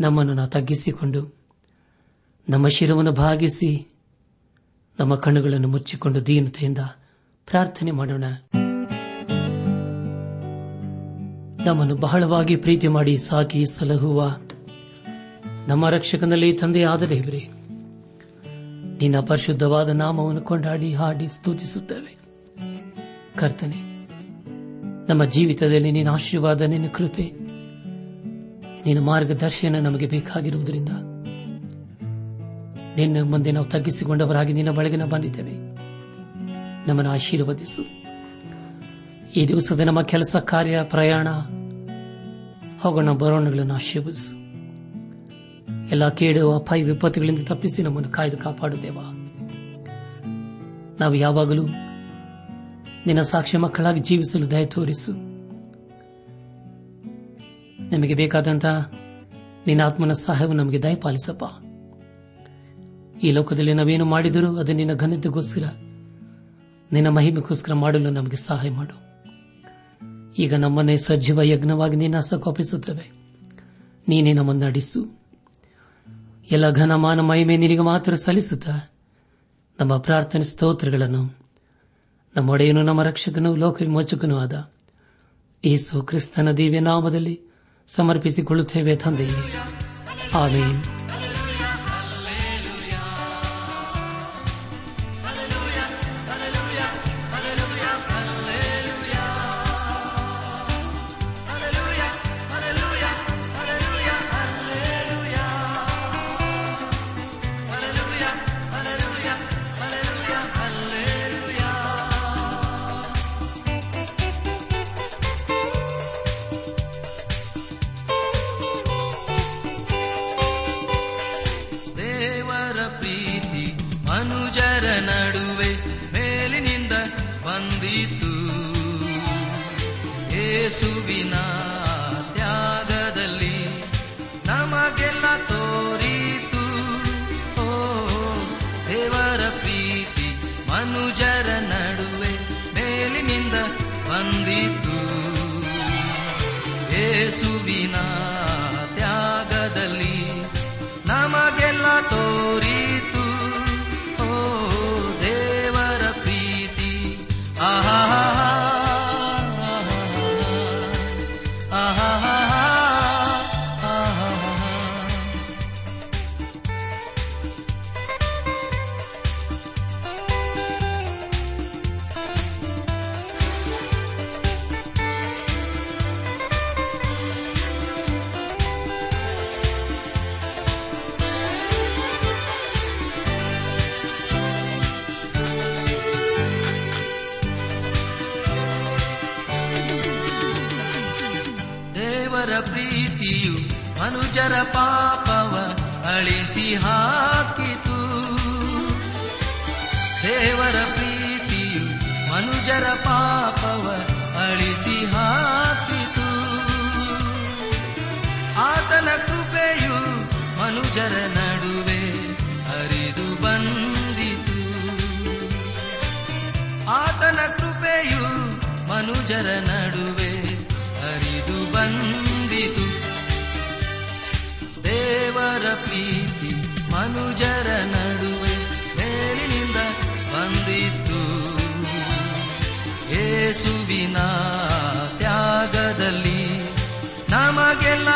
ನಮ್ಮನ್ನು ತಗ್ಗಿಸಿಕೊಂಡು, ನಮ್ಮ ಶಿರವನ್ನು ಭಾಗಿಸಿ, ನಮ್ಮ ಕಣ್ಣುಗಳನ್ನು ಮುಚ್ಚಿಕೊಂಡು ದೀನತೆಯಿಂದ ಪ್ರಾರ್ಥನೆ ಮಾಡೋಣ. ನಮ್ಮನ್ನು ಬಹಳವಾಗಿ ಪ್ರೀತಿ ಮಾಡಿ ಸಾಕಿ ಸಲಹುವ ನಮ್ಮ ರಕ್ಷಕನಲ್ಲಿ ತಂದೆಯಾದ ದೇವರೇ, ನಿನ್ನ ಪರಿಶುದ್ಧವಾದ ನಾಮವನ್ನು ಕೊಂಡಾಡಿ ಹಾಡಿ ಸ್ತುತಿಸುತ್ತೇವೆ. ಕರ್ತನೆ, ನಮ್ಮ ಜೀವಿತದಲ್ಲಿ ನಿನ್ನ ಆಶೀರ್ವಾದ, ನಿನ್ನ ಕೃಪೆ ನಿನ್ನ ಮಾರ್ಗದರ್ಶನ ನಮಗೆ ಬೇಕಾಗಿರುವುದರಿಂದ ನಿನ್ನ ಮುಂದೆ ನಾವು ತಗ್ಗಿಸಿಕೊಂಡವರಾಗಿ ನಿನ್ನ ಬಳಿಗೆ ನಾವು ಬಂದಿದ್ದೇವೆ. ನಮ್ಮನ್ನು ಆಶೀರ್ವದಿಸು. ಈ ದಿವಸದ ನಮ್ಮ ಕೆಲಸ, ಕಾರ್ಯ, ಪ್ರಯಾಣ, ಹಾಗೂ ನಮ್ಮ ಬರೋಣಗಳನ್ನು ಆಶೀರ್ವದಿಸು. ಎಲ್ಲ ಕೇಡು, ಅಪಾಯ, ವಿಪತ್ತುಗಳಿಂದ ತಪ್ಪಿಸಿ ನಮ್ಮನ್ನು ಕಾಯ್ದು ಕಾಪಾಡುತ್ತೇವಾ ನಾವು ಯಾವಾಗಲೂ ನಿನ್ನ ಸಾಕ್ಷ್ಯ ಮಕ್ಕಳಾಗಿ ಜೀವಿಸಲು ದಯ ತೋರಿಸು. ನಮಗೆ ಬೇಕಾದಂತಹ ನಿನ್ನ ಆತ್ಮನ ಸಹಾಯವು ನಮಗೆ ದಯಪಾಲಿಸಪ್ಪ. ಈ ಲೋಕದಲ್ಲಿ ನಾವೇನು ಮಾಡಿದರೂ ಅದು ನಿನ್ನ ಘನತೆಗೋಸ್ಕರ, ನಿನ್ನ ಮಹಿಮೆಗೋಸ್ಕರ ಮಾಡಲು ನಮಗೆ ಸಹಾಯ ಮಾಡು. ಈಗ ನಮ್ಮನ್ನೇ ಸಜೀವ ಯಜ್ಞವಾಗಿ ನಿನ್ನ ಹಸಕೊಪ್ಪಿಸುತ್ತೇವೆ ನೀನೇ ನಮ್ಮನ್ನು ನಡೆಸು ಎಲ್ಲ ಘನಮಾನ ಮಹಿಮೆ ನಿನಗೆ ಮಾತ್ರ ಸಲ್ಲಿಸುತ್ತ, ನಮ್ಮ ಪ್ರಾರ್ಥನೆ ಸ್ತೋತ್ರಗಳನ್ನು ನಮ್ಮೊಡೆಯನು ನಮ್ಮ ರಕ್ಷಕನು ಲೋಕ ವಿಮೋಚಕನೂ ಆದ ಏಸು ಕ್ರಿಸ್ತನ ದಿವ್ಯ ನಾಮದಲ್ಲಿ ಸಮರ್ಪಿಸಿಕೊಳ್ಳುತ್ತೇವೆ ತಂದೆಯೇ. ಆಮೇನ್. ಯೇಸುವಿನ ತ್ಯಾಗದಲ್ಲಿ ಹಾಕಿತು. ದೇವರ ಪ್ರೀತಿಯು ಮನುಜರ ಪಾಪವ ಅಳಿಸಿ ಹಾಕಿತು. ಆತನ ಕೃಪೆಯು ಮನುಜರ ನಡುವೆ ಹರಿದು ಬಂದಿತು. ಆತನ ಕೃಪೆಯು ಮನುಜರ ನಡುವೆ ಹರಿದು ಬಂದಿತು. ದೇವರ ಪ್ರೀತಿ ಮನುಜರ ನಡುವೆ ಮೇಲಿನಿಂದ ಬಂದಿತ್ತು. ಯೇಸುವಿನ ತ್ಯಾಗದಲ್ಲಿ ನಮಗೆಲ್ಲ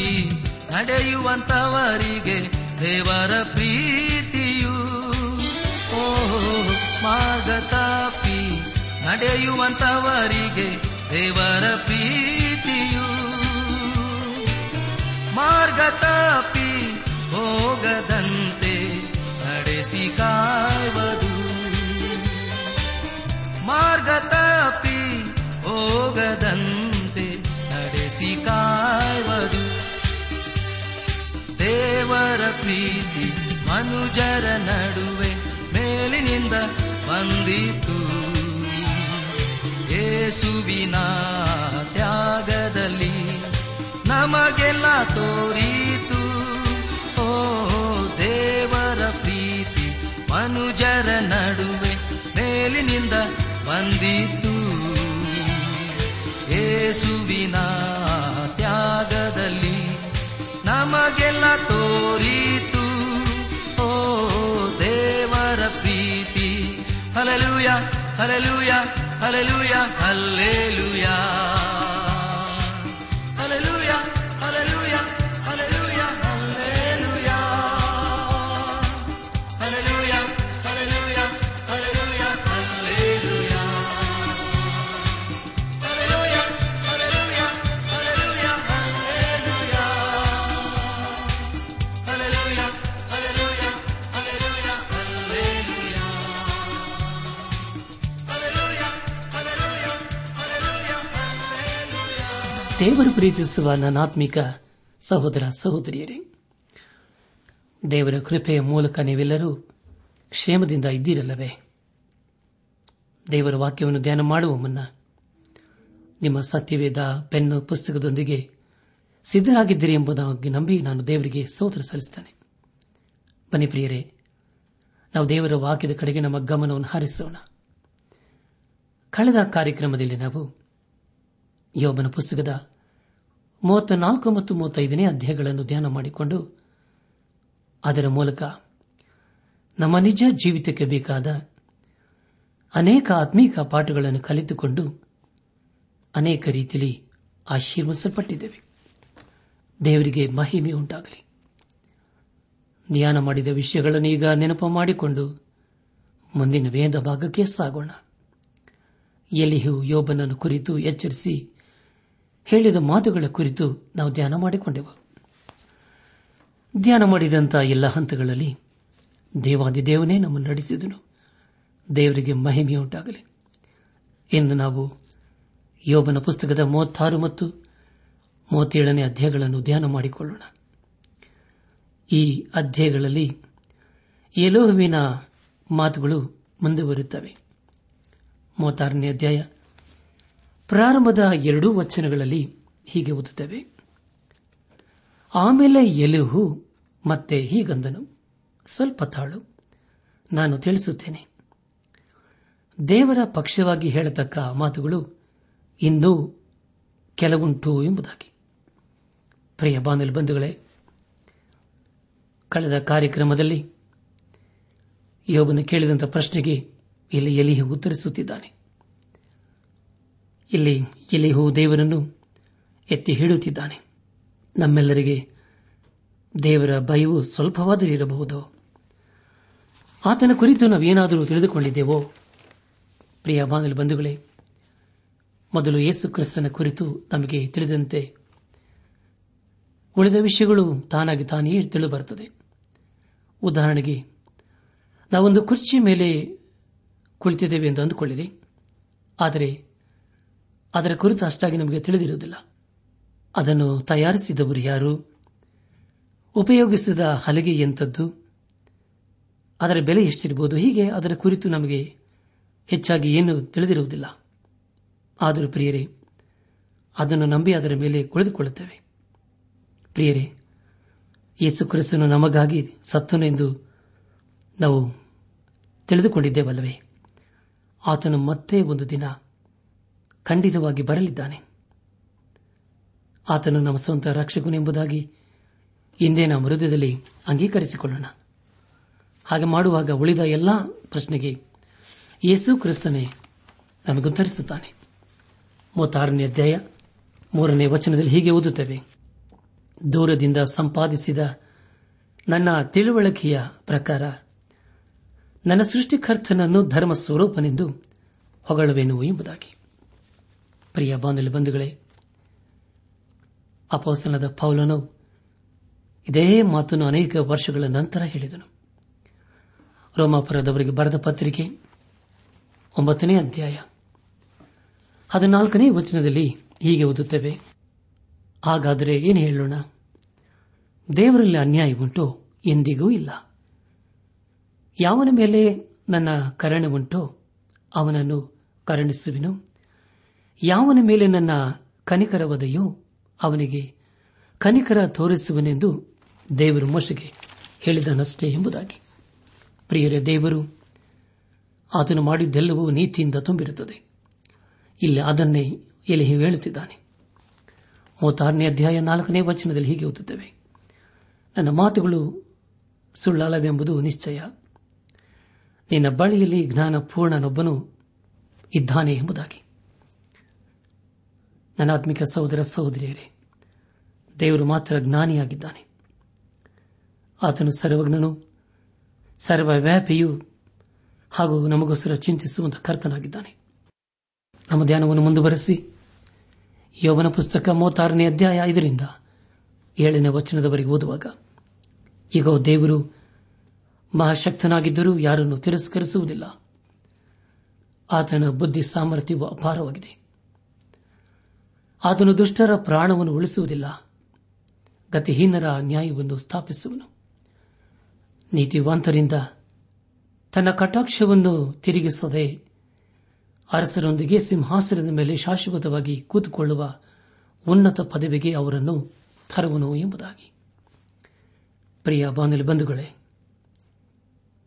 ತಪ್ಪಿ ನಡೆಯುವಂತವರಿಗೆ ದೇವರ ಪ್ರೀತಿಯು. ಓ ಮಾರ್ಗ ತಾಪಿ ನಡೆಯುವಂತವರಿಗೆ ದೇವರ ಪ್ರೀತಿಯು. ಮಾರ್ಗ ತಾಪಿ ಹೋಗದಂತೆ ನಡೆಸಿ ಕಾಯುವುದು. ದೇವರ ಪ್ರೀತಿ, ಮನುಜರ ನಡುವೆ ಮೇಲಿನಿಂದ ಬಂದಿತು. ಏಸುವಿನ ತ್ಯಾಗದಲ್ಲಿ ನಮಗೆಲ್ಲ ತೋರಿತು. ಓ, ದೇವರ ಪ್ರೀತಿ, ಮನುಜರ ನಡುವೆ ಮೇಲಿನಿಂದ ಬಂದಿತು. ಏಸುವಿನ ನಮಗೆಲ್ಲ ತೋರಿತು. ಓ ದೇವರ ಪ್ರೀತಿ. ಹಲಲುಯ ಹಲಲುಯ ಹಲಲುಯ ಹಲ್ಲೇಲುಯ. ದೇವರು ಪ್ರೀತಿಸುವ ನನಾತ್ಮಿಕ ಸಹೋದರ ಸಹೋದರಿಯರೇ, ದೇವರ ಕೃಪೆಯ ಮೂಲಕ ನೀವೆಲ್ಲರೂ ಕ್ಷೇಮದಿಂದ ಇದ್ದೀರಲ್ಲವೇ? ದೇವರ ವಾಕ್ಯವನ್ನು ಧ್ಯಾನ ಮಾಡುವ ಮುನ್ನ ನಿಮ್ಮ ಸತ್ಯವೇದ ಪೆನ್ನು ಪುಸ್ತಕದೊಂದಿಗೆ ಸಿದ್ದರಾಗಿದ್ದೀರಿ ಎಂಬುದಾಗಿ ನಂಬಿ ನಾನು ದೇವರಿಗೆ ಸೋದರ ಸಲ್ಲಿಸುತ್ತೇನೆ. ಬನ್ನಿ ಪ್ರಿಯರೇ, ನಾವು ದೇವರ ವಾಕ್ಯದ ಕಡೆಗೆ ನಮ್ಮ ಗಮನವನ್ನು ಹರಿಸೋಣ. ಕಳೆದ ಕಾರ್ಯಕ್ರಮದಲ್ಲಿ ನಾವು ಯೋಬನ ಪುಸ್ತಕದ ಮೂವತ್ತ ನಾಲ್ಕು ಮತ್ತು ಮೂವತ್ತೈದನೇ ಅಧ್ಯಾಯಗಳನ್ನು ಧ್ಯಾನ ಮಾಡಿಕೊಂಡು ಅದರ ಮೂಲಕ ನಮ್ಮ ನಿಜ ಜೀವಿತಕ್ಕೆ ಬೇಕಾದ ಅನೇಕ ಆತ್ಮೀಕ ಪಾಠಗಳನ್ನು ಕಲಿತುಕೊಂಡು ಅನೇಕ ರೀತಿಯಲ್ಲಿ ಆಶೀರ್ವಿಸಲ್ಪಟ್ಟಿದ್ದೇವೆ ದೇವರಿಗೆ ಮಹಿಮೆ ಉಂಟಾಗಲಿ. ಧ್ಯಾನ ಮಾಡಿದ ವಿಷಯಗಳನ್ನು ಈಗ ನೆನಪು ಮಾಡಿಕೊಂಡು ಮುಂದಿನ ವೇದ ಭಾಗಕ್ಕೆ ಸಾಗೋಣ. ಎಲಿಹು ಯೋಬನನ್ನು ಕುರಿತು ಎಚ್ಚರಿಸಿ ಹೇಳಿದ ಮಾತುಗಳ ಕುರಿತು ನಾವು ಧ್ಯಾನ ಮಾಡಿಕೊಂಡೆವು. ಧ್ಯಾನ ಮಾಡಿದಂಥ ಎಲ್ಲ ಹಂತಗಳಲ್ಲಿ ದೇವಾದಿದೇವನೇ ನಮ್ಮನ್ನು ನಡೆಸಿದನು. ದೇವರಿಗೆ ಮಹಿಮೆಯುಂಟಾಗಲಿ. ಎಂದು ನಾವು ಯೋಬನ ಪುಸ್ತಕದ ಮೂವತ್ತಾರು ಮತ್ತು ಮೂವತ್ತೇಳನೇ ಅಧ್ಯಾಯಗಳನ್ನು ಧ್ಯಾನ ಮಾಡಿಕೊಳ್ಳೋಣ. ಈ ಅಧ್ಯಾಯಗಳಲ್ಲಿ ಎಲೋಹುವಿನ ಮಾತುಗಳು ಮುಂದುವರುತ್ತವೆ ಮೂವತ್ತಾರನೇ ಅಧ್ಯಾಯ ಪ್ರಾರಂಭದ ಎರಡೂ ವಚನಗಳಲ್ಲಿ ಹೀಗೆ ಓದುತ್ತವೆ. ಆಮೇಲೆ ಎಲುಹು, ಮತ್ತೆ ಹೀಗಂದನು. ಸ್ವಲ್ಪ ತಾಳು. ನಾನು ತಿಳಿಸುತ್ತೇನೆ. ದೇವರ ಪಕ್ಷವಾಗಿ ಹೇಳತಕ್ಕ ಮಾತುಗಳು ಇನ್ನೂ ಕೆಲವುಂಟು ಎಂಬುದಾಗಿ. ಪ್ರಿಯ ಬಾನಲ್ ಬಂಧುಗಳೇ, ಕಳೆದ ಕಾರ್ಯಕ್ರಮದಲ್ಲಿ ಯೋಬನು ಕೇಳಿದಂಥ ಪ್ರಶ್ನೆಗೆ ಇಲ್ಲಿ ಎಲಿಹು ಉತ್ತರಿಸುತ್ತಿದ್ದಾನೆ. ಇಲ್ಲಿ ಎಲಿಹು ದೇವರನ್ನು ಎತ್ತಿ ಹಿಡುತ್ತಿದ್ದಾನೆ ನಮ್ಮೆಲ್ಲರಿಗೆ ದೇವರ ಭಯವು ಸ್ವಲ್ಪವಾದರೂ ಇರಬಹುದು ಆತನ ಕುರಿತು ನಾವೇನಾದರೂ ತಿಳಿದುಕೊಂಡಿದ್ದೇವೋ? ಪ್ರಿಯ ಬಾಂಗಲ್ ಬಂಧುಗಳೇ, ಮೊದಲು ಯೇಸು ಕ್ರಿಸ್ತನ ಕುರಿತು ನಮಗೆ ತಿಳಿದಂತೆ ಉಳಿದ ವಿಷಯಗಳು ತಾನಾಗಿ ತಾನೇ ತಿಳಿದುಬರುತ್ತದೆ. ಉದಾಹರಣೆಗೆ, ನಾವೊಂದು ಕುರ್ಚಿ ಮೇಲೆ ಕುಳಿತಿದ್ದೇವೆ ಎಂದು ಅಂದುಕೊಳ್ಳಿರಿ. ಆದರೆ ಅದರ ಕುರಿತು ಅಷ್ಟಾಗಿ ನಮಗೆ ತಿಳಿದಿರುವುದಿಲ್ಲ. ಅದನ್ನು ತಯಾರಿಸಿದವರು ಯಾರು? ಉಪಯೋಗಿಸಿದ ಹಲಗೆ ಎಂಥದ್ದು? ಅದರ ಬೆಲೆ ಎಷ್ಟಿರಬಹುದು ಹೀಗೆ ಅದರ ಕುರಿತು ನಮಗೆ ಹೆಚ್ಚಾಗಿ ಏನು ತಿಳಿದಿರುವುದಿಲ್ಲ. ಆದರೂ ಪ್ರಿಯರೇ, ಅದನ್ನು ನಂಬಿ ಅದರ ಮೇಲೆ ಕುಳಿತುಕೊಳ್ಳುತ್ತೇವೆ. ಪ್ರಿಯರೇ, ಯೇಸು ಕ್ರಿಸ್ತನು ನಮಗಾಗಿ ಸತ್ತನು ಎಂದು ನಾವು ತಿಳಿದುಕೊಂಡಿದ್ದೇವಲ್ಲವೇ? ಆತನು ಮತ್ತೆ ಒಂದು ದಿನ ಖಂಡಿತವಾಗಿ ಬರಲಿದ್ದಾನೆ. ಆತನು ನಮ್ಮ ಸ್ವಂತ ರಕ್ಷಕನೆಂಬುದಾಗಿ ಇಂದೇ ನಮ್ಮ ಹೃದಯದಲ್ಲಿ ಅಂಗೀಕರಿಸಿಕೊಳ್ಳೋಣ. ಹಾಗೆ ಮಾಡುವಾಗ ಉಳಿದ ಎಲ್ಲಾ ಪ್ರಶ್ನೆಗೆ ಯೇಸು ಕ್ರಿಸ್ತನೇ ನಮಗುತ್ತರಿಸುತ್ತಾನೆ. ಮೂವತ್ತಾರನೇ ಅಧ್ಯಾಯ ಮೂರನೇ ವಚನದಲ್ಲಿ ಹೀಗೆ ಓದುತ್ತೇವೆ. ದೂರದಿಂದ ಸಂಪಾದಿಸಿದ ನನ್ನ ತಿಳುವಳಿಕೆಯ ಪ್ರಕಾರ ನನ್ನ ಸೃಷ್ಟಿಕರ್ತನನ್ನು ಧರ್ಮ ಸ್ವರೂಪನೆಂದು ಹೊಗಳುವೆನು ಎಂಬುದಾಗಿ. ಪ್ರಿಯ ಬಾನುಲಿ ಬಂಧುಗಳೇ ಅಪೋಸನದ ಪೌಲನು ಇದೇ ಮಾತನ್ನು ಅನೇಕ ವರ್ಷಗಳ ನಂತರ ಹೇಳಿದನು. ರೋಮಾಪುರದವರಿಗೆ ಬರೆದ ಪತ್ರಿಕೆ ಒಂಬತ್ತನೇ ಅಧ್ಯಾಯ. ಹದಿನಾಲ್ಕನೇ ವಚನದಲ್ಲಿ ಹೀಗೆ ಓದುತ್ತೇವೆ, ಹಾಗಾದರೆ ಏನು ಹೇಳೋಣ? ದೇವರಲ್ಲಿ ಅನ್ಯಾಯ ಉಂಟು? ಎಂದಿಗೂ ಇಲ್ಲ. ಯಾವನ ಮೇಲೆ ನನ್ನ ಕರುಣೆ ಉಂಟೋ, ಅವನನ್ನು ಕರುಣಿಸುವೆನು? ಯಾವನ ಮೇಲೆ ನನ್ನ ಕನಿಕರವದೆಯೋ ಅವನಿಗೆ ಕನಿಕರ ತೋರಿಸುವನೆಂದು ದೇವರು ಮೋಶೆಗೆ ಹೇಳಿದನಷ್ಟೇ ಎಂಬುದಾಗಿ. ಪ್ರಿಯರೇ ದೇವರು, ಆತನು ಮಾಡಿದ್ದೆಲ್ಲವೂ ನೀತಿಯಿಂದ ತುಂಬಿರುತ್ತದೆ. ಇಲ್ಲಿ ಅದನ್ನೇ ಎಲ್ಲಿ ಹೇಳುತ್ತಿದ್ದಾನೆ. ಮೂವತ್ತಾರನೇ ಅಧ್ಯಾಯ ನಾಲ್ಕನೇ ವಚನದಲ್ಲಿ ಹೀಗೆ ಓದುತ್ತೇವೆ. ನನ್ನ ಮಾತುಗಳು ಸುಳ್ಳಲ್ಲವೆಂಬುದು ನಿಶ್ಚಯ. ನಿನ್ನ ಬಳಿಯಲ್ಲಿ ಜ್ಞಾನ ಪೂರ್ಣನೊಬ್ಬನು ಇದ್ದಾನೆ ಎಂಬುದಾಗಿ. ನನ್ನಾತ್ಮಿಕ ಸಹೋದರ ಸಹೋದರಿಯರೇ, ದೇವರು ಮಾತ್ರ ಜ್ಞಾನಿಯಾಗಿದ್ದಾನೆ. ಆತನು ಸರ್ವಜ್ಞನು, ಸರ್ವವ್ಯಾಪಿಯೂ ಹಾಗೂ ನಮಗೋಸ್ಕರ ಚಿಂತಿಸುವಂತಹ ಕರ್ತನಾಗಿದ್ದಾನೆ. ನಮ್ಮ ಧ್ಯಾನವನ್ನು ಮುಂದುವರೆಸಿ, ಯೋವನ ಪುಸ್ತಕ ಮೂವತ್ತಾರನೇ ಅಧ್ಯಾಯ ಐದರಿಂದ ಏಳನೇ ವಚನದವರೆಗೆ ಓದುವಾಗ ಈಗ ದೇವರು ಮಹಾಶಕ್ತನಾಗಿದ್ದರೂ ಯಾರನ್ನು ತಿರಸ್ಕರಿಸುವುದಿಲ್ಲ. ಆತನ ಬುದ್ಧಿ ಸಾಮರ್ಥ್ಯವು ಅಪಾರವಾಗಿದೆ. ಆತನು ದುಷ್ಟರ ಪ್ರಾಣವನ್ನು ಉಳಿಸುವುದಿಲ್ಲ. ಗತಿಹೀನರ ನ್ಯಾಯವನ್ನು ಸ್ಥಾಪಿಸುವನು. ನೀತಿವಂತರಿಂದ ತನ್ನ ಕಟಾಕ್ಷವನ್ನು ತಿರುಗಿಸದೆ ಅರಸರೊಂದಿಗೆ ಸಿಂಹಾಸನದ ಮೇಲೆ ಶಾಶ್ವತವಾಗಿ ಕೂತುಕೊಳ್ಳುವ ಉನ್ನತ ಪದವಿಗೆ ಅವರನ್ನು ತರುವನು ಎಂಬುದಾಗಿ. ಪ್ರಿಯ ಬಾನುಲಿ ಬಂಧುಗಳೇ,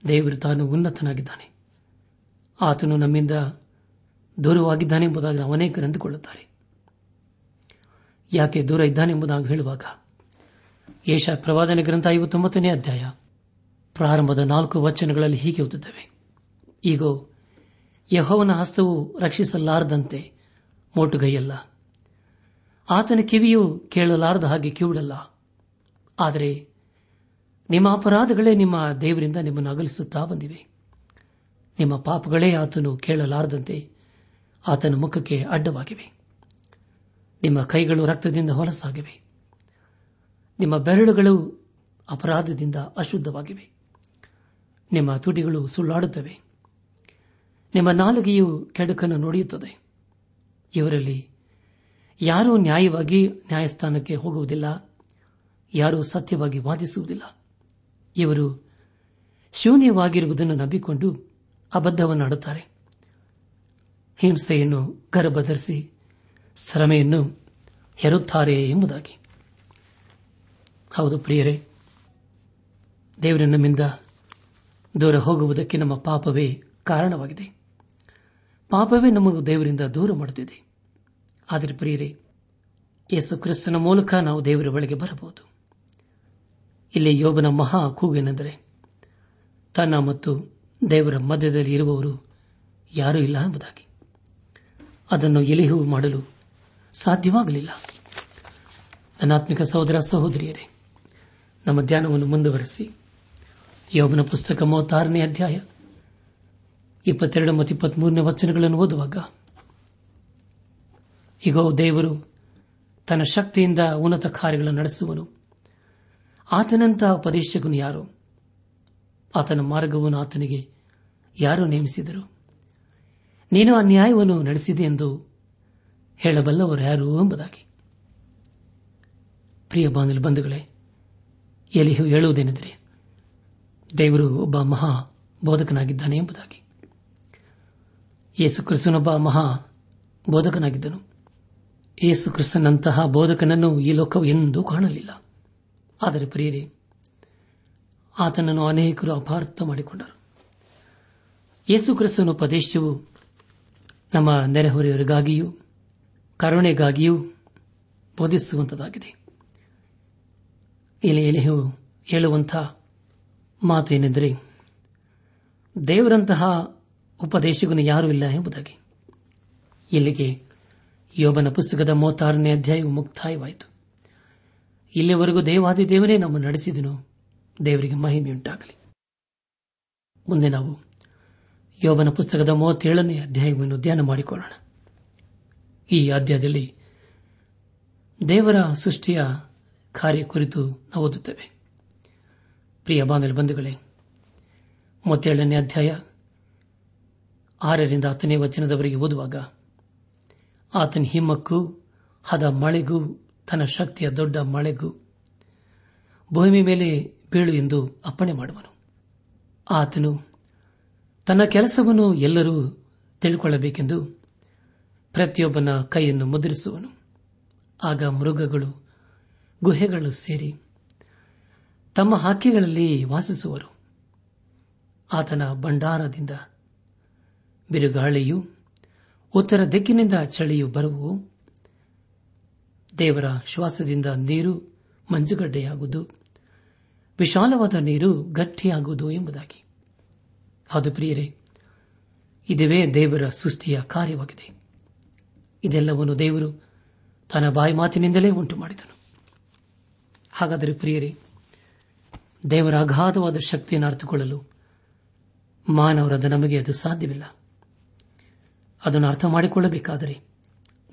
ದೇವರು ತಾನು ಉನ್ನತನಾಗಿದ್ದಾನೆ. ಆತನು ನಮ್ಮಿಂದ ದೂರವಾಗಿದ್ದಾನೆ ಎಂಬುದಾಗಿ ನಾವು ಅನೇಕರು ಅಂದುಕೊಳ್ಳುತ್ತಾರೆ ಯಾಕೆ ದೂರ ಇದ್ದಾನೆ ಎಂಬುದಾಗಿ ಹೇಳುವಾಗ, ಏಷ ಪ್ರವಾದನೆ ಗ್ರಂಥ ಐವತ್ತೊಂಬತ್ತನೇ ಅಧ್ಯಾಯ, ಪ್ರಾರಂಭದ ನಾಲ್ಕು ವಚನಗಳಲ್ಲಿ ಹೀಗೆ ಓದುತ್ತವೆ. ಈಗ, ಯಹೋವನ ಹಸ್ತವು ರಕ್ಷಿಸಲಾರದಂತೆ ಮೋಟುಗೈಯಲ್ಲ. ಆತನ ಕಿವಿಯು ಕೇಳಲಾರದ ಹಾಗೆ ಕಿವಿಡಲ್ಲ. ಆದರೆ ನಿಮ್ಮ ಅಪರಾಧಗಳೇ ನಿಮ್ಮ ದೇವರಿಂದ ನಿಮ್ಮನ್ನು ಅಗಲಿಸುತ್ತಾ ಬಂದಿವೆ. ನಿಮ್ಮ ಪಾಪಗಳೇ ಆತನು ಕೇಳಲಾರದಂತೆ ಆತನ ಮುಖಕ್ಕೆ ಅಡ್ಡವಾಗಿವೆ. ನಿಮ್ಮ ಕೈಗಳು ರಕ್ತದಿಂದ ಹೊಲಸಾಗಿವೆ. ನಿಮ್ಮ ಬೆರಳುಗಳು ಅಪರಾಧದಿಂದ ಅಶುದ್ಧವಾಗಿವೆ. ನಿಮ್ಮ ತುಟಿಗಳು ಸುಳ್ಳಾಡುತ್ತವೆ. ನಿಮ್ಮ ನಾಲಿಗೆಯು ಕೆಡುಕನ್ನು ನುಡಿಯುತ್ತದೆ. ಇವರಲ್ಲಿ ಯಾರೂ ನ್ಯಾಯವಾಗಿ ನ್ಯಾಯಸ್ಥಾನಕ್ಕೆ ಹೋಗುವುದಿಲ್ಲ. ಯಾರೂ ಸತ್ಯವಾಗಿ ವಾದಿಸುವುದಿಲ್ಲ. ಇವರು ಶೂನ್ಯವಾಗಿರುವುದನ್ನು ನಂಬಿಕೊಂಡು ಅಬದ್ಧವನ್ನಾಡುತ್ತಾರೆ. ಹಿಂಸೆಯನ್ನು ಗರ್ಭಧರಿಸಿ ಶ್ರಮೆಯನ್ನು ಹೆರುತ್ತಾರೆ ಎಂಬುದಾಗಿ. ಹೌದು ಪ್ರಿಯರೇ, ದೇವರ ನಮ್ಮಿಂದ ದೂರ ಹೋಗುವುದಕ್ಕೆ ನಮ್ಮ ಪಾಪವೇ ಕಾರಣವಾಗಿದೆ. ಪಾಪವೇ ನಮ್ಮನ್ನು ದೇವರಿಂದ ದೂರ ಮಾಡುತ್ತಿದೆ. ಆದರೆ ಪ್ರಿಯರೇ, ಯೇಸು ಕ್ರಿಸ್ತನ ಮೂಲಕ ನಾವು ದೇವರ ಬಳಿಗೆ ಬರಬಹುದು. ಇಲ್ಲಿ ಯೋಬನ ಮಹಾ ಕೂಗೇನೆಂದರೆ, ತನ್ನ ಮತ್ತು ದೇವರ ಮಧ್ಯದಲ್ಲಿ ಇರುವವರು ಯಾರೂ ಇಲ್ಲ ಎಂಬುದಾಗಿ. ಅದನ್ನು ಎಲಿಹು ಮಾಡಲು ಸಾಧ್ಯವಾಗಲಿಲ್ಲ. ನನ್ನಾತ್ಮಿಕ ಸಹೋದರ ಸಹೋದರಿಯರೇ, ನಮ್ಮ ಧ್ಯಾನವನ್ನು ಮುಂದುವರೆಸಿ. ಯೋಗನ ಪುಸ್ತಕ ಮೂವತ್ತಾರನೇ ಅಧ್ಯಾಯ ಇಪ್ಪತ್ತೆರಡು ಮತ್ತು ಇಪ್ಪತ್ಮೂರನೇ ವಚನಗಳನ್ನು ಓದುವಾಗ ಈಗ ದೇವರು ತನ್ನ ಶಕ್ತಿಯಿಂದ ಉನ್ನತ ಕಾರ್ಯಗಳನ್ನು ನಡೆಸುವನು. ಆತನಂತಹ ಉಪದೇಶಕನು ಯಾರು? ಆತನ ಮಾರ್ಗವನ್ನು ಆತನಿಗೆ ಯಾರು ನೇಮಿಸಿದರು? ನೀನು ಆ ನ್ಯಾಯವನ್ನು ನಡೆಸಿದೆ ಎಂದು ಹೇಳಬಲ್ಲವರು ಯಾರು ಎಂಬುದಾಗಿ. ಪ್ರಿಯ ಬಾಂಧವ ಬಂಧುಗಳೇ, ಎಲಿಹು ಹೇಳುವುದೇನೆಂದರೆ, ದೇವರು ಒಬ್ಬ ಮಹಾ ಬೋಧಕನಾಗಿದ್ದಾನೆ ಎಂಬುದಾಗಿ. ಯೇಸು ಕ್ರಿಸ್ತನೊಬ್ಬ ಮಹಾ ಬೋಧಕನಾಗಿದ್ದನು. ಯೇಸುಕ್ರಿಸ್ತನಂತಹ ಬೋಧಕನನ್ನು ಈ ಲೋಕವು ಎಂದೂ ಕಾಣಲಿಲ್ಲ. ಆದರೆ ಪ್ರಿಯರೇ, ಆತನನ್ನು ಅನೇಕರು ಅಪಾರ್ಥ ಮಾಡಿಕೊಂಡರು. ಯೇಸು ಕ್ರಿಸ್ತನ ಉಪದೇಶವು ನಮ್ಮ ನೆರೆಹೊರೆಯವರಿಗಾಗಿಯೂ ಕರುಣೆಗಾಗಿಯೂ ಬೋಧಿಸುವಂತದಾಗಿದೆ ಇಲ್ಲಿ ಎಲೆಯು ಹೇಳುವಂಥ ಮಾತು ಏನೆಂದರೆ ದೇವರಂತಹ ಉಪದೇಶಗನು ಯಾರೂ ಇಲ್ಲ ಎಂಬುದಾಗಿ. ಇಲ್ಲಿಗೆ ಯೋಬನ ಪುಸ್ತಕದ ಮೂವತ್ತಾರನೇ ಅಧ್ಯಾಯವು ಮುಕ್ತಾಯವಾಯಿತು. ಇಲ್ಲಿವರೆಗೂ ದೇವಾದಿ ದೇವನೇ ನಮ್ಮ ನಡೆಸಿದನು, ದೇವರಿಗೆ ಮಹಿಮೆಯುಂಟಾಗಲಿ. ಮುಂದೆ ನಾವು ಯೋಬನ ಪುಸ್ತಕದ ಮೂವತ್ತೇಳನೇ ಅಧ್ಯಾಯವನ್ನು ಧ್ಯಾನ ಮಾಡಿಕೊಳ್ಳೋಣ. ಈ ಅಧ್ಯಾಯದಲ್ಲಿ ದೇವರ ಸೃಷ್ಟಿಯ ಕಾರ್ಯ ಕುರಿತು ನಾವು ಓದುತ್ತೇವೆ. ಪ್ರಿಯ ಬಾಂಧವ ಬಂಧುಗಳೇ, ಮೂವತ್ತೇಳನೇ ಅಧ್ಯಾಯ ಆರರಿಂದ ಹತ್ತನೇ ವಚನದವರೆಗೆ ಓದುವಾಗ, ಆತನ ಹಿಮ್ಮಕ್ಕೂ ಹದ ಮಳೆಗೂ ತನ್ನ ಶಕ್ತಿಯ ದೊಡ್ಡ ಮಳೆಗೂ ಭೂಮಿ ಮೇಲೆ ಬೀಳು ಎಂದು ಅಪ್ಪಣೆ ಮಾಡುವನು. ಆತನು ತನ್ನ ಕೆಲಸವನ್ನು ಎಲ್ಲರೂ ತಿಳಿದುಕೊಳ್ಳಬೇಕೆಂದು ಪ್ರತಿಯೊಬ್ಬನ ಕೈಯನ್ನು ಮುದ್ರಿಸುವನು. ಆಗ ಮೃಗಗಳು, ಗುಹೆಗಳು ಸೇರಿ ತಮ್ಮ ಹಾಕಿಗಳಲ್ಲಿ ವಾಸಿಸುವರು. ಆತನ ಭಂಡಾರದಿಂದ ಬಿರುಗಾಳಿಯು, ಉತ್ತರ ದಿಕ್ಕಿನಿಂದ ಚಳಿಯು ಬರುವು ದೇವರ ಶ್ವಾಸದಿಂದ ನೀರು ಮಂಜುಗಡ್ಡೆಯಾಗುವುದು. ವಿಶಾಲವಾದ ನೀರು ಗಟ್ಟಿಯಾಗುವುದು ಎಂಬುದಾಗಿ. ಅದು ಪ್ರಿಯರೇ, ಇದುವೇ ದೇವರ ಸೃಷ್ಟಿಯ ಕಾರ್ಯವಾಗಿದೆ. ಇದೆಲ್ಲವನ್ನು ದೇವರು ತನ್ನ ಬಾಯಿ ಮಾತಿನಿಂದಲೇ ಉಂಟು ಮಾಡಿದನು ಹಾಗಾದರೆ ಪ್ರಿಯರೇ, ದೇವರ ಅಗಾಧವಾದ ಶಕ್ತಿಯನ್ನು ಅರ್ಥಕೊಳ್ಳಲು ಮಾನವರಾದ ನಮಗೆ ಅದು ಸಾಧ್ಯವಿಲ್ಲ. ಅದನ್ನು ಅರ್ಥ ಮಾಡಿಕೊಳ್ಳಬೇಕಾದರೆ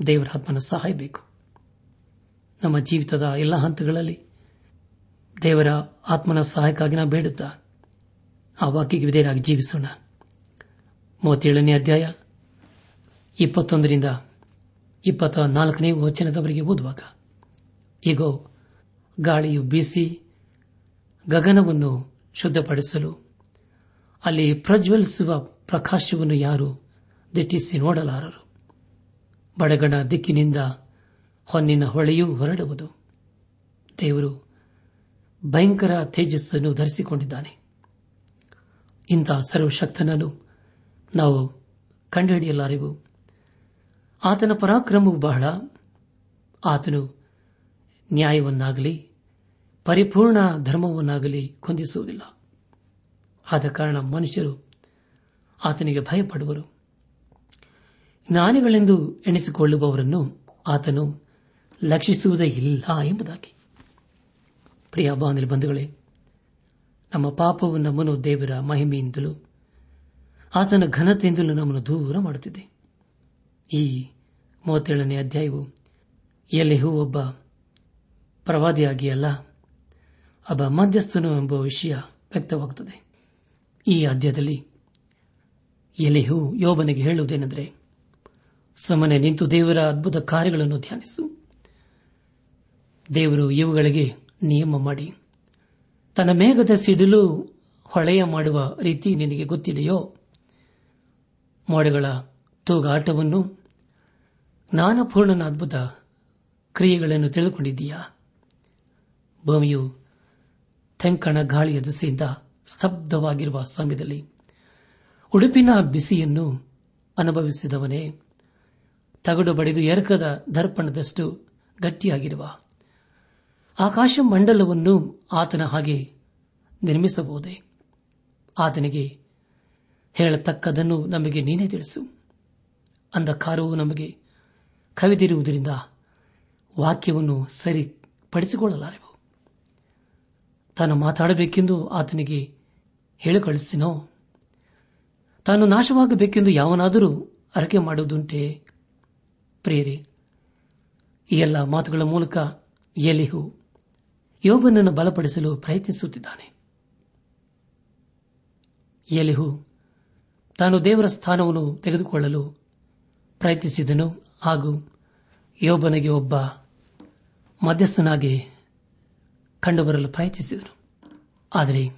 ದೇವರ ಆತ್ಮನ ಸಹಾಯ ಬೇಕು. ನಮ್ಮ ಜೀವಿತದ ಎಲ್ಲ ಹಂತಗಳಲ್ಲಿ ದೇವರ ಆತ್ಮನ ಸಹಾಯಕ್ಕಾಗಿ ನಾವು ಬೇಡುತ್ತಾ, ಆ ವಾಕ್ಯಕ್ಕೆ ವಿಧೇಯರಾಗಿ ಜೀವಿಸೋಣ. ಮೂವತ್ತೇಳನೇ ಅಧ್ಯಾಯ ಇಪ್ಪತ್ತೊಂದರಿಂದ ಇಪ್ಪತ್ತ ನಾಲ್ಕನೇ ವಚನದವರೆಗೆ ಓದುವಾಗ ಈಗ ಗಾಳಿಯು ಬೀಸಿ ಗಗನವನ್ನು ಶುದ್ಧಪಡಿಸಲು, ಅಲ್ಲಿ ಪ್ರಜ್ವಲಿಸುವ ಪ್ರಕಾಶವನ್ನು ಯಾರು ದಿಟ್ಟಿಸಿ ನೋಡಲಾರರು? ಬಡಗಣ ದಿಕ್ಕಿನಿಂದ ಹೊನ್ನಿನ ಹೊಳೆಯೂ ಹೊರಡುವುದು. ದೇವರು ಭಯಂಕರ ತೇಜಸ್ಸನ್ನು ಧರಿಸಿಕೊಂಡಿದ್ದಾನೆ. ಇಂಥ ಸರ್ವಶಕ್ತನನ್ನು ನಾವು ಕಂಡುಹಿಡಿಯಲಾರೆವು. ಆತನ ಪರಾಕ್ರಮವು ಬಹಳ. ಆತನು ನ್ಯಾಯವನ್ನಾಗಲಿ, ಪರಿಪೂರ್ಣ ಧರ್ಮವನ್ನಾಗಲಿ ಹೊಂದಿಸುವುದಿಲ್ಲ ಆದ ಕಾರಣ ಮನುಷ್ಯರು ಆತನಿಗೆ ಭಯಪಡುವರು. ಜ್ಞಾನಿಗಳೆಂದು ಎಣಿಸಿಕೊಳ್ಳುವವರನ್ನು ಆತನು ಲಕ್ಷಿಸುವುದೇ ಇಲ್ಲ ಎಂಬುದಾಗಿ. ಪ್ರಿಯ ಬಂಧುಗಳೇ, ನಮ್ಮ ಪಾಪವು ನಮ್ಮನ್ನು ದೇವರ ಮಹಿಮೆಯಿಂದಲೂ, ಆತನ ಘನತೆಯಿಂದಲೂ ನಮ್ಮನ್ನು ದೂರ ಮಾಡುತ್ತಿದೆ. ಈ ಮೂವತ್ತೇಳನೇ ಅಧ್ಯಾಯವು ಎಲೆಹು ಒಬ್ಬ ಪ್ರವಾದಿಯಾಗಿ ಅಲ್ಲ ಒಬ್ಬ ಮಧ್ಯಸ್ಥನು ಎಂಬ ವಿಷಯ ವ್ಯಕ್ತವಾಗುತ್ತದೆ. ಈ ಅಧ್ಯಾಯದಲ್ಲಿ ಎಲೆಹು ಯೋಬನಿಗೆ ಹೇಳುವುದೇನೆಂದರೆ, ಸುಮ್ಮನೆ ನಿಂತು ದೇವರ ಅದ್ಭುತ ಕಾರ್ಯಗಳನ್ನು ಧ್ಯಾನಿಸು. ದೇವರು ಇವುಗಳಿಗೆ ನಿಯಮ ಮಾಡಿ, ತನ್ನ ಮೇಘದ ಸಿಡಿಲು ಹೊಳೆಯ ಮಾಡುವ ರೀತಿ ನಿನಗೆ ಗೊತ್ತಿದೆಯೋ? ಮೋಡಗಳ ತೂಗಾಟವನ್ನು ಜ್ಞಾನಪೂರ್ಣನ ಅದ್ಭುತ ಕ್ರಿಯೆಗಳನ್ನು ತಿಳಿದುಕೊಂಡಿದ್ದೀಯಾ? ಭೂಮಿಯು ತೆಂಕಣ ಗಾಳಿಯ ದಸೆಯಿಂದ ಸ್ತಬ್ಧವಾಗಿರುವ ಸಮಯದಲ್ಲಿ ಉಡುಪಿನ ಬಿಸಿಯನ್ನು ಅನುಭವಿಸಿದವನೇ. ತಗಡು ಬಡಿದು ಎರಕದ ದರ್ಪಣದಷ್ಟು ಗಟ್ಟಿಯಾಗಿರುವ ಆಕಾಶ ಮಂಡಲವನ್ನು ಆತನ ಹಾಗೆ ನಿರ್ಮಿಸಬಹುದೇ? ಆತನಿಗೆ ಹೇಳತಕ್ಕದನ್ನು ನಮಗೆ ನೀನೇ ತಿಳಿಸು. ಅಂಧಕಾರವು ನಮಗೆ ಕವಿದಿರುವುದರಿಂದ ವಾಕ್ಯವನ್ನು ಸರಿಪಡಿಸಿಕೊಳ್ಳಲಾರೆವು. ತಾನು ಮಾತಾಡಬೇಕೆಂದು ಆತನಿಗೆ ಹೇಳಿ ತಾನು ನಾಶವಾಗಬೇಕೆಂದು ಯಾವನಾದರೂ ಅರಕೆ ಮಾಡುವುದುಂಟೆ? ಪ್ರೇರಿ ಈ ಎಲ್ಲ ಮಾತುಗಳ ಮೂಲಕ ಎಲಿಹು ಯೋಬನನ್ನು ಬಲಪಡಿಸಲು ಪ್ರಯತ್ನಿಸುತ್ತಿದ್ದಾನೆ. ಎಲಿಹು ತಾನು ದೇವರ ಸ್ಥಾನವನ್ನು ತೆಗೆದುಕೊಳ್ಳಲು ಪ್ರಯತ್ನಿಸಿದನು. ಹಾಗೂ ಯೋಬನಿಗೆ ಒಬ್ಬ ಮಧ್ಯಸ್ಥನಾಗಿ ಕಂಡುಬರಲು ಪ್ರಯತ್ನಿಸಿದನು. ಆದರೆ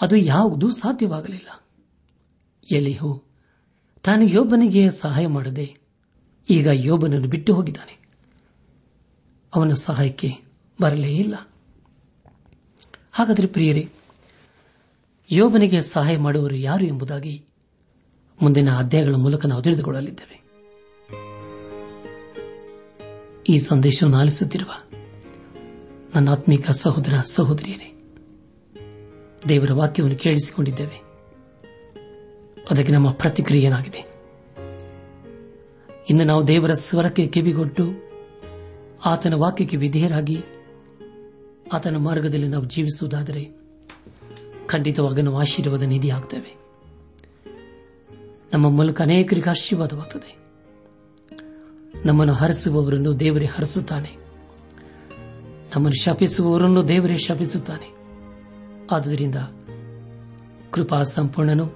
ಅದು ಯಾವುದೂ ಸಾಧ್ಯವಾಗಲಿಲ್ಲ. ಎಲಿಹು ತಾನು ಯೋಬನಿಗೆ ಸಹಾಯ ಮಾಡದೆ ಈಗ ಯೋಬನನ್ನು ಬಿಟ್ಟು ಹೋಗಿದ್ದಾನೆ. ಅವನ ಸಹಾಯಕ್ಕೆ ಬರಲೇ ಇಲ್ಲ. ಹಾಗಾದರೆ ಪ್ರಿಯರೇ, ಯೋಬನಿಗೆ ಸಹಾಯ ಮಾಡುವರು ಯಾರು ಎಂಬುದಾಗಿ ಮುಂದಿನ ಅಧ್ಯಾಯಗಳ ಮೂಲಕ ನಾವು ತಿಳಿದುಕೊಳ್ಳಲಿದ್ದೇವೆ. ಈ ಸಂದೇಶವನ್ನು ಆಲಿಸುತ್ತಿರುವ ನನ್ನ ಆತ್ಮಿಕ ಸಹೋದರ ಸಹೋದರಿಯರೇ, ದೇವರ ವಾಕ್ಯವನ್ನು ಕೇಳಿಸಿಕೊಂಡಿದ್ದೇವೆ. ಅದಕ್ಕೆ ನಮ್ಮ ಪ್ರತಿಕ್ರಿಯೆ ಏನಾಗಿದೆ ಇನ್ನು ನಾವು ದೇವರ ಸ್ವರಕ್ಕೆ ಕಿವಿಗೊಟ್ಟು ಆತನ ವಾಕ್ಯಕ್ಕೆ ವಿಧೇಯರಾಗಿ ಆತನ ಮಾರ್ಗದಲ್ಲಿ ನಾವು ಜೀವಿಸುವುದಾದರೆ ಖಂಡಿತವಾಗ ನಾವು ಆಶೀರ್ವಾದ ನಿಧಿ ಆಗ್ತೇವೆ ನಮ್ಮ ಮೂಲಕ ಅನೇಕರಿಗೆ ಆಶೀರ್ವಾದವಾಗುತ್ತದೆ ನಮ್ಮನ್ನು ಹರಿಸುವವರನ್ನು ದೇವರೇ ಹರಿಸುತ್ತಾನೆ. ನಮ್ಮನ್ನು ಶಪಿಸುವವರನ್ನು ದೇವರೇ ಶಪಿಸುತ್ತಾನೆ. ಆದುದರಿಂದ ಕೃಪಾ ಸಂಪೂರ್ಣನು,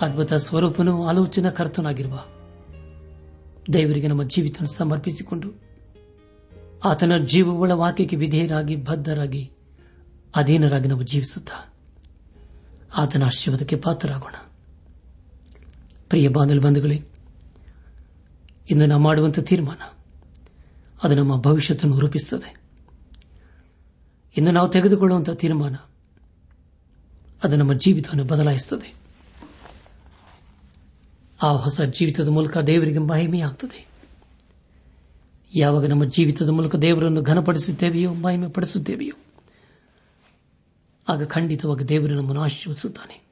ಅದ್ಭುತ ಸ್ವರೂಪನೂ ಆಲೋಚನಾ ಕರ್ತನಾಗಿರುವ ದೇವರಿಗೆ ನಮ್ಮ ಜೀವಿತ ಸಮರ್ಪಿಸಿಕೊಂಡು ಆತನ ಜೀವವುಳ ವಾಕ್ಯಕ್ಕೆ ವಿಧೇಯರಾಗಿ, ಬದ್ಧರಾಗಿ, ಅಧೀನರಾಗಿ ನಾವು ಜೀವಿಸುತ್ತಾ ಆತನ ಆಶೀರ್ವಾದಕ್ಕೆ ಪಾತ್ರರಾಗೋಣ. ಪ್ರಿಯ ಬಾಂಧವ ಬಂಧುಗಳೇ ಇನ್ನು ನಾವು ಮಾಡುವಂತಹ ತೀರ್ಮಾನ. ಅದು ನಮ್ಮ ಭವಿಷ್ಯತನ್ನು ರೂಪಿಸುತ್ತದೆ ಇಂದು ನಾವು ತೆಗೆದುಕೊಳ್ಳುವಂತಹ ತೀರ್ಮಾನ, ಅದು ನಮ್ಮ ಜೀವಿತವನ್ನು ಬದಲಾಯಿಸುತ್ತದೆ ಆ ಹೊಸ ಜೀವಿತದ ಮೂಲಕ ದೇವರಿಗೆ ಮಹಿಮೆಯಾಗುತ್ತದೆ ಯಾವಾಗ ನಮ್ಮ ಜೀವಿತದ ಮೂಲಕ ದೇವರನ್ನು ಘನಪಡಿಸುತ್ತೇವೆಯೋ ಮಹಿಮೆ ಪಡಿಸುತ್ತೇವೆಯೋ ಆಗ ಖಂಡಿತವಾಗಿ ದೇವರು ನಮ್ಮನ್ನು ಆಶೀರ್ವದಿಸುತ್ತಾನೆ.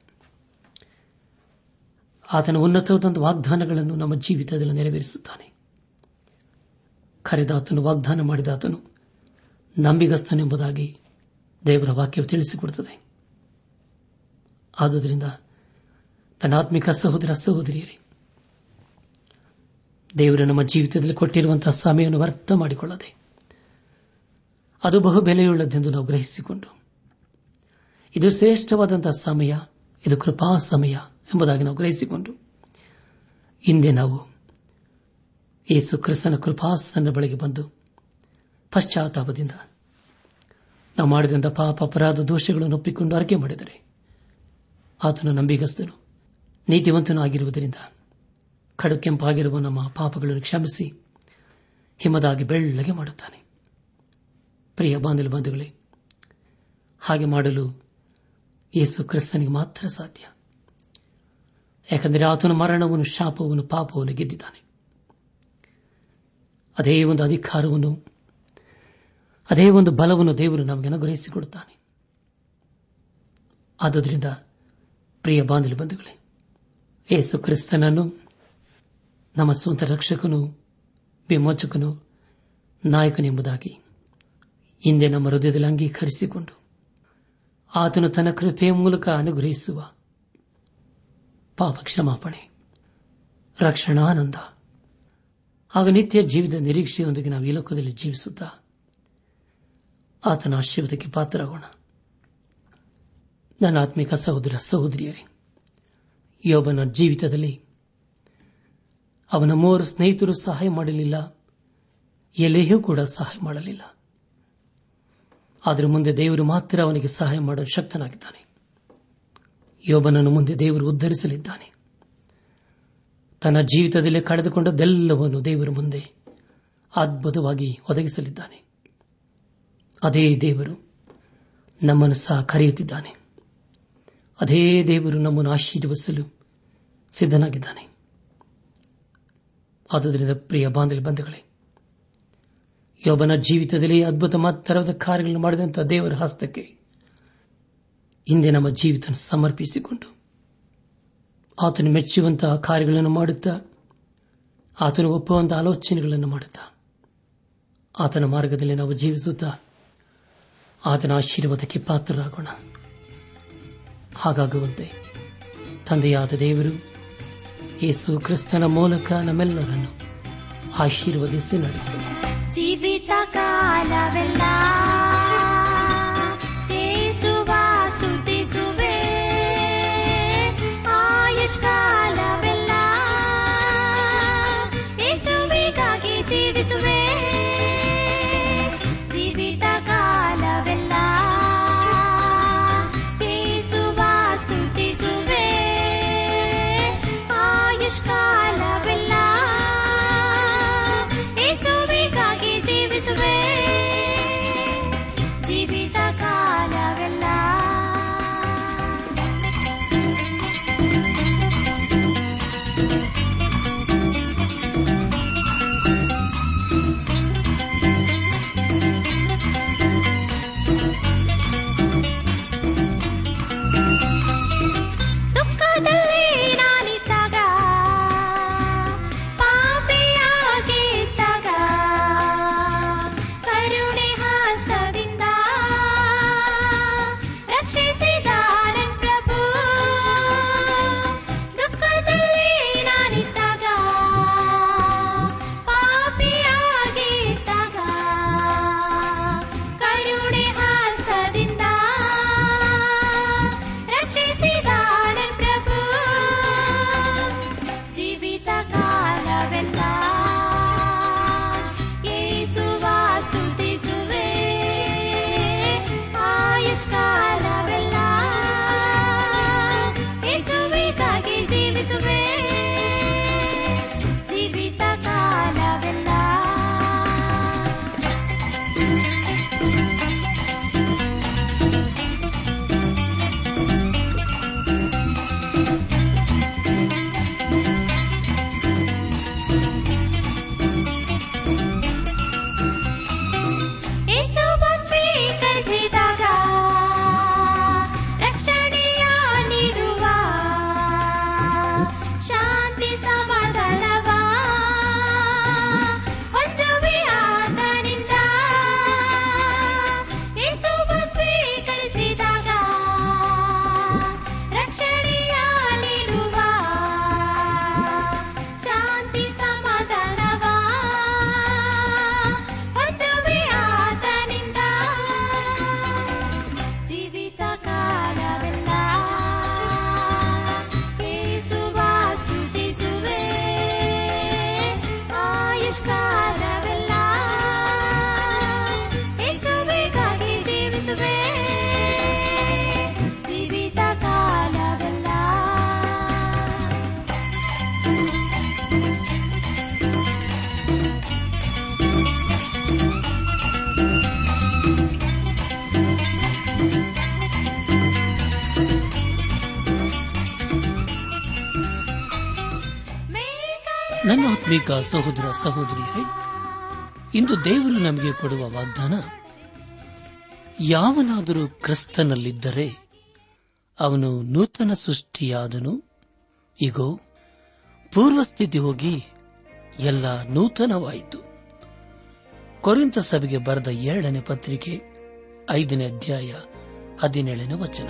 ಆತನ ಉನ್ನತವಾದ ವಾಗ್ದಾನಗಳನ್ನು ನಮ್ಮ ಜೀವಿತದಲ್ಲಿ ನೆರವೇರಿಸುತ್ತಾನೆ. ಕರೆದಾತನು ವಾಗ್ದಾನ ಮಾಡಿದಾತನು ನಂಬಿಗಸ್ತನೆಂಬುದಾಗಿ ದೇವರ ವಾಕ್ಯವು ತಿಳಿಸಿಕೊಡುತ್ತದೆ. ಆದುದರಿಂದ ತನ್ನಾತ್ಮಿಕ ಸಹೋದರ ಸಹೋದರಿಯರೇ, ದೇವರು ನಮ್ಮ ಜೀವಿತದಲ್ಲಿ ಕೊಟ್ಟಿರುವಂತಹ ಸಮಯವನ್ನು ವ್ಯರ್ಥ ಮಾಡಿಕೊಳ್ಳದೆ ಅದು ಬಹು ಬೆಲೆಯುಳ್ಳದೆಂದು ನಾವು ಗ್ರಹಿಸಿಕೊಂಡು, ಇದು ಶ್ರೇಷ್ಠವಾದಂತಹ ಸಮಯ, ಇದು ಕೃಪಾ ಸಮಯ ಎಂಬುದಾಗಿ ನಾವು ಗ್ರಹಿಸಿಕೊಂಡು ಹಿಂದೆ ನಾವು ಯೇಸು ಕ್ರಿಸ್ತನ ಕೃಪಾಸನ ಬಳಿಗೆ ಬಂದು ಪಶ್ಚಾತ್ತಾಪದಿಂದ ನಾವು ಮಾಡಿದಂಥ ಪಾಪ ಅಪರಾಧ ದೋಷಗಳನ್ನು ಒಪ್ಪಿಕೊಂಡು ಅರ್ಕೆ ಮಾಡಿದರೆ ಆತನು ನಂಬಿಗಸ್ತನು ನೀತಿವಂತನೂ ಆಗಿರುವುದರಿಂದ ಕಡು ಕೆಂಪಾಗಿರುವ ನಮ್ಮ ಪಾಪಗಳನ್ನು ಕ್ಷಮಿಸಿ ಹಿಮದಾಗಿ ಬೆಳ್ಳಗೆ ಮಾಡುತ್ತಾನೆ. ಪ್ರಿಯ ಬಾಂಧವ ಬಂಧುಗಳೇ, ಹಾಗೆ ಮಾಡಲು ಯೇಸು ಕ್ರಿಸ್ತನಿಗೆ ಮಾತ್ರ ಸಾಧ್ಯ. ಯಾಕೆಂದರೆ ಆತನ ಮರಣವನ್ನು, ಶಾಪವನ್ನು, ಪಾಪವನ್ನು ಗೆದ್ದಿದ್ದಾನೆ. ಅದೇ ಒಂದು ಅಧಿಕಾರವನ್ನು, ಅದೇ ಒಂದು ಬಲವನ್ನು ದೇವರು ನಮಗೆ ಅನುಗ್ರಹಿಸಿಕೊಡುತ್ತಾನೆ. ಆದುದರಿಂದ ಪ್ರಿಯ ಬಾಂಧವ ಬಂಧುಗಳೇ, ಯೇಸು ಕ್ರಿಸ್ತನನ್ನು, ನಮ್ಮ ಸ್ವಂತ ರಕ್ಷಕನು, ವಿಮೋಚಕನು ನಾಯಕನೆಂಬುದಾಗಿ ಹಿಂದೆ ನಮ್ಮ ಹೃದಯದಲ್ಲಿ ಅಂಗೀಕರಿಸಿಕೊಂಡು ಆತನು ತನ್ನ ಕೃಪೆಯ ಮೂಲಕ ಅನುಗ್ರಹಿಸುವ ಪಾಪ ಕ್ಷಮಾಪಣೆ. ರಕ್ಷಣಾನಂದ. ಆಗ ನಿತ್ಯ ಜೀವಿತ ನಿರೀಕ್ಷೆಯೊಂದಿಗೆ ನಾವು ಈ ಲೋಕದಲ್ಲಿ ಜೀವಿಸುತ್ತಾ ಆತನ ಆಶೀರ್ವಾದಕ್ಕೆ ಪಾತ್ರರಾಗೋಣ. ನನ್ನ ಆತ್ಮಿಕ ಸಹೋದರ ಸಹೋದರಿಯರೇ, ಯೋಬನ ಜೀವಿತದಲ್ಲಿ ಅವನ ಮೂವರು ಸ್ನೇಹಿತರು ಸಹಾಯ ಮಾಡಲಿಲ್ಲ ಎಲೆಯೂ ಕೂಡ ಸಹಾಯ ಮಾಡಲಿಲ್ಲ. ಆದರೆ ಮುಂದೆ ದೇವರು ಮಾತ್ರ ಅವನಿಗೆ ಸಹಾಯ ಮಾಡಲು ಶಕ್ತನಾಗಿದ್ದಾನೆ. ಯೋಬನನ್ನು ಮುಂದೆ ದೇವರು ಉದ್ಧರಿಸಲಿದ್ದಾನೆ. ತನ್ನ ಜೀವಿತದಲ್ಲಿ ಕಳೆದುಕೊಂಡದ್ದೆಲ್ಲವನ್ನು ದೇವರ ಮುಂದೆ ಅದ್ಭುತವಾಗಿ ಒದಗಿಸಲಿದ್ದಾನೆ. ಅದೇ ದೇವರು ನಮ್ಮನ್ನು ಸಹ ಕರೆಯುತ್ತಿದ್ದಾನೆ. ಅದೇ ದೇವರು ನಮ್ಮನ್ನು ಆಶೀರ್ವದಿಸಲು ಸಿದ್ಧನಾಗಿದ್ದಾನೆ. ಆದುದರಿಂದ ಪ್ರಿಯ ಬಾಂಧವ್ಯ ಬಂಧುಗಳೇ, ಯೋಬನ ಜೀವಿತದಲ್ಲಿ ಅದ್ಭುತ ಮಾತರದ ಕಾರ್ಯಗಳನ್ನು ಮಾಡಿದಂತಹ ದೇವರ ಹಸ್ತಕ್ಕೆ ಹಿಂದೆ ನಮ್ಮ ಜೀವಿತ ಸಮರ್ಪಿಸಿಕೊಂಡು ಆತನು ಮೆಚ್ಚುವಂತಹ ಕಾರ್ಯಗಳನ್ನು ಮಾಡುತ್ತಾ, ಆತನು ಒಪ್ಪುವಂತಹ ಆಲೋಚನೆಗಳನ್ನು ಮಾಡುತ್ತಾ, ಆತನ ಮಾರ್ಗದಲ್ಲಿ ನಾವು ಜೀವಿಸುತ್ತಾ ಆತನ ಆಶೀರ್ವಾದಕ್ಕೆ ಪಾತ್ರರಾಗೋಣ. ಹಾಗಾಗುವಂತೆ ತಂದೆಯಾದ ದೇವರು ಯೇಸು ಕ್ರಿಸ್ತನ ಮೂಲಕ ನಮ್ಮೆಲ್ಲರನ್ನು ಆಶೀರ್ವದಿಸಿ ನಡೆಸಲಿ. ಜೀವಿತ ಕಾಲವೆಲ್ಲ ಆತ್ಮೀಕ ಸಹೋದರ ಸಹೋದರಿಯರೇ ಇಂದು ದೇವರು ನಮಗೆ ಕೊಡುವ ವಾಗ್ದಾನ, ಯಾವನಾದರೂ ಕ್ರಿಸ್ತನಲ್ಲಿದ್ದರೆ ಅವನು ನೂತನ ಸೃಷ್ಟಿಯಾದನು. ಇಗೋ, ಪೂರ್ವಸ್ಥಿತಿ ಹೋಗಿ ಎಲ್ಲ ನೂತನವಾಯಿತು. ಕೊರಿಂತ ಸಭೆಗೆ ಬರೆದ ಎರಡನೇ ಪತ್ರಿಕೆ, ಐದನೇ ಅಧ್ಯಾಯ, ಹದಿನೇಳನೇ ವಚನ.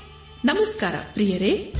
ನಮಸ್ಕಾರ ಪ್ರಿಯರೇ.